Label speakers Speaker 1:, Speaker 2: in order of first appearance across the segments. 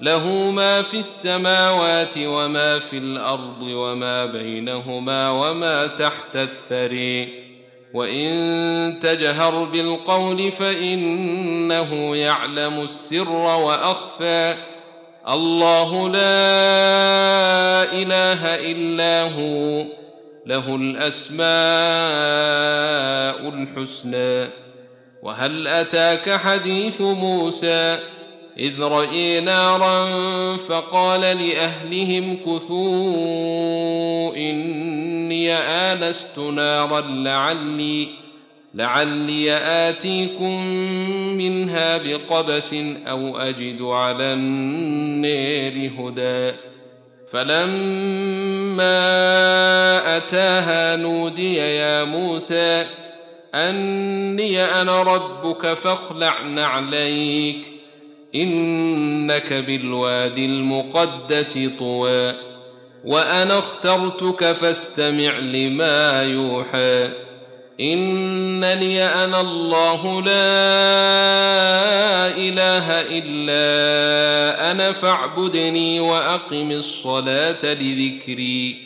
Speaker 1: له ما في السماوات وما في الأرض وما بينهما وما تحت الثري. وإن تجهر بالقول فإنه يعلم السر وأخفى. الله لا إله إلا هو. له الأسماء الحسنى. وهل أتاك حديث موسى؟ إذ رأي نارا فقال لأهلهم كثوا إني آنست نارا لعلي لعلي آتيكم منها بقبس أو أجد على النير هدى. فلما أتاها نودي يا موسى أني أنا ربك فاخلع نعليك إنك بالوادي المقدس طوى وأنا اخترتك فاستمع لما يوحى. إنني أنا الله لا إله إلا أنا فاعبدني وأقم الصلاة لذكري.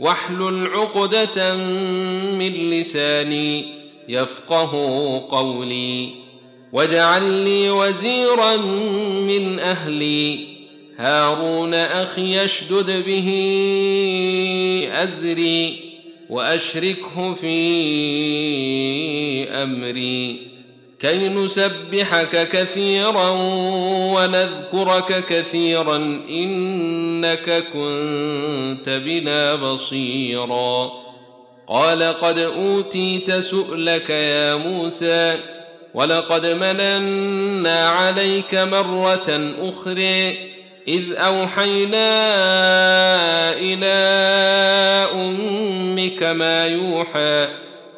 Speaker 1: واحلل عقدة من لساني يفقه قولي واجعل لي وزيرا من أهلي. هارون أخي اشدد به أزري وأشركه في أمري. كي نسبحك كثيرا ونذكرك كثيرا إنك كنت بنا بصيرا. قال قد أوتيت سؤلك يا موسى ولقد مننا عليك مرة أخرى إذ أوحينا إلى أمك ما يوحى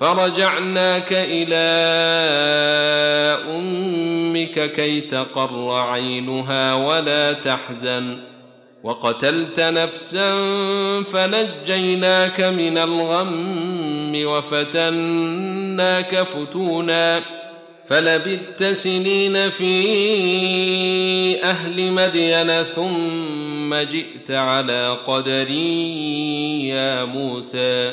Speaker 1: فرجعناك إلى أمك كي تقر عينها ولا تحزن. وقتلت نفسا فنجيناك من الغم وفتناك فتونا. فلبثت سنين في أهل مدين ثم جئت على قدري يا موسى.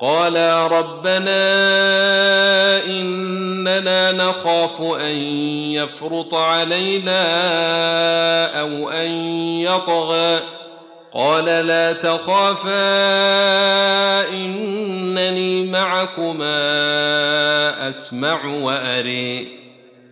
Speaker 1: قالا ربنا إننا نخاف أن يفرط علينا أو أن يطغى. قال لا تخافا إنني معكما أسمع وأري.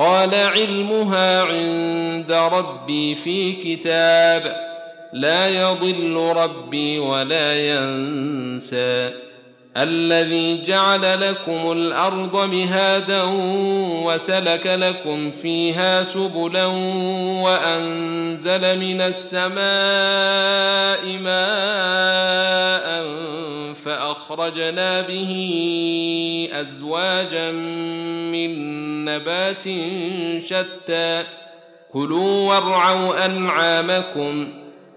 Speaker 1: قال علمها عند ربي في كتاب لا يضل ربي ولا ينسى. الذي جعل لكم الأرض مهادا وسلك لكم فيها سبلا وأنزل من السماء ماء فأخرجنا به أزواجا من نبات شتى. كلوا وارعوا أنعامكم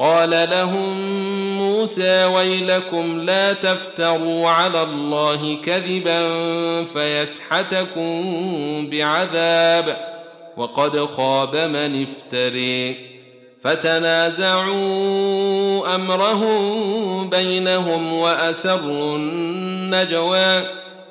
Speaker 1: قال لهم موسى ويلكم لا تفتروا على الله كذبا فيسحتكم بعذاب وقد خاب من افتري. فتنازعوا أمرهم بينهم وأسروا النجوى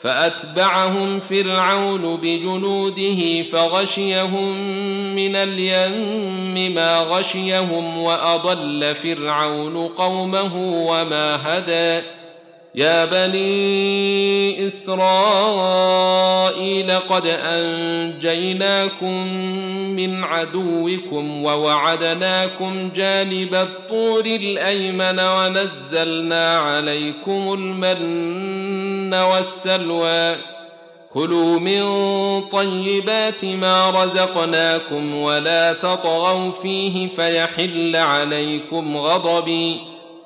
Speaker 1: فأتبعهم فرعون بجنوده فغشيهم من اليم ما غشيهم وأضل فرعون قومه وما هدى يا بني إسرائيل قد أنجيناكم من عدوكم ووعدناكم جانب الطور الأيمن ونزلنا عليكم المن والسلوى. كلوا من طيبات ما رزقناكم ولا تطغوا فيه فيحل عليكم غضبي.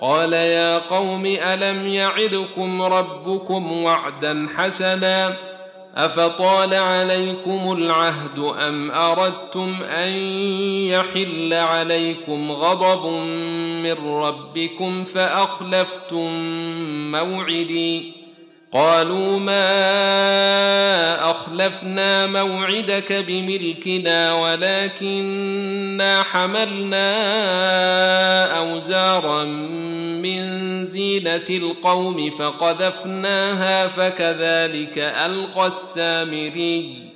Speaker 1: قال يا قوم ألم يعدكم ربكم وعدا حسنا أفطال عليكم العهد أم أردتم أن يحل عليكم غضب من ربكم فأخلفتم موعدي قالوا ما أخلفنا موعدك بملكنا ولكننا حملنا أوزارا من زينة القوم فقذفناها فكذلك ألقى السامري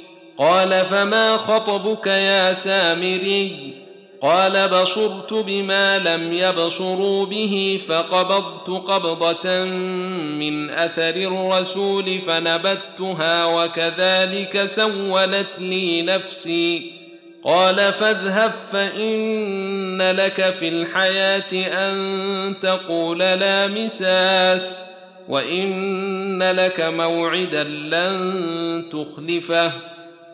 Speaker 1: قال فما خطبك يا سامري قال بصرت بما لم يبصروا به فقبضت قبضة من أثر الرسول فنبتها وكذلك سولت لي نفسي قال فاذهب فإن لك في الحياة أن تقول لا مساس وإن لك موعدا لن تخلفه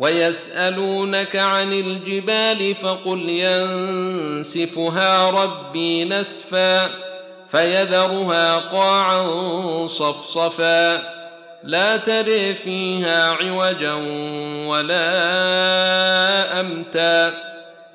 Speaker 1: ويسألونك عن الجبال فقل ينسفها ربي نسفا فيذرها قاعا صفصفا لا تري فيها عوجا ولا أمتا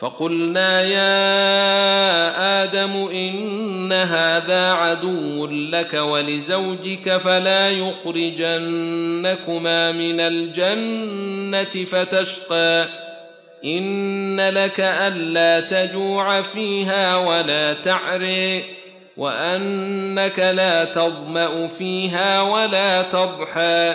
Speaker 1: فقلنا يا آدم إن هذا عدو لك ولزوجك فلا يخرجنكما من الجنة فتشقى. إن لك ألا تجوع فيها ولا تعري وأنك لا تظمأ فيها ولا تضحى.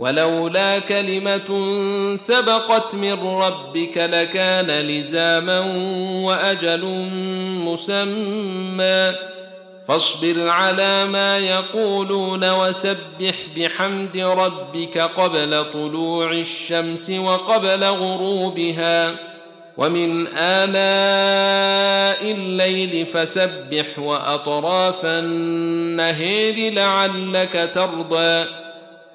Speaker 1: ولولا كلمة سبقت من ربك لكان لزاما وأجل مسمى. فاصبر على ما يقولون وسبح بحمد ربك قبل طلوع الشمس وقبل غروبها. ومن آلاء الليل فسبح وأطراف النهير لعلك ترضى.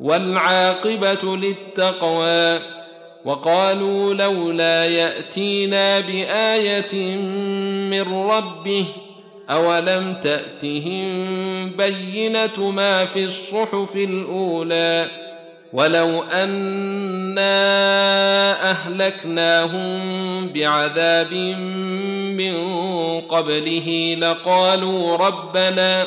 Speaker 1: والعاقبة للتقوى. وقالوا لولا يأتينا بآية من ربه أولم تأتهم بينة ما في الصحف الأولى؟ ولو أنا أهلكناهم بعذاب من قبله لقالوا ربنا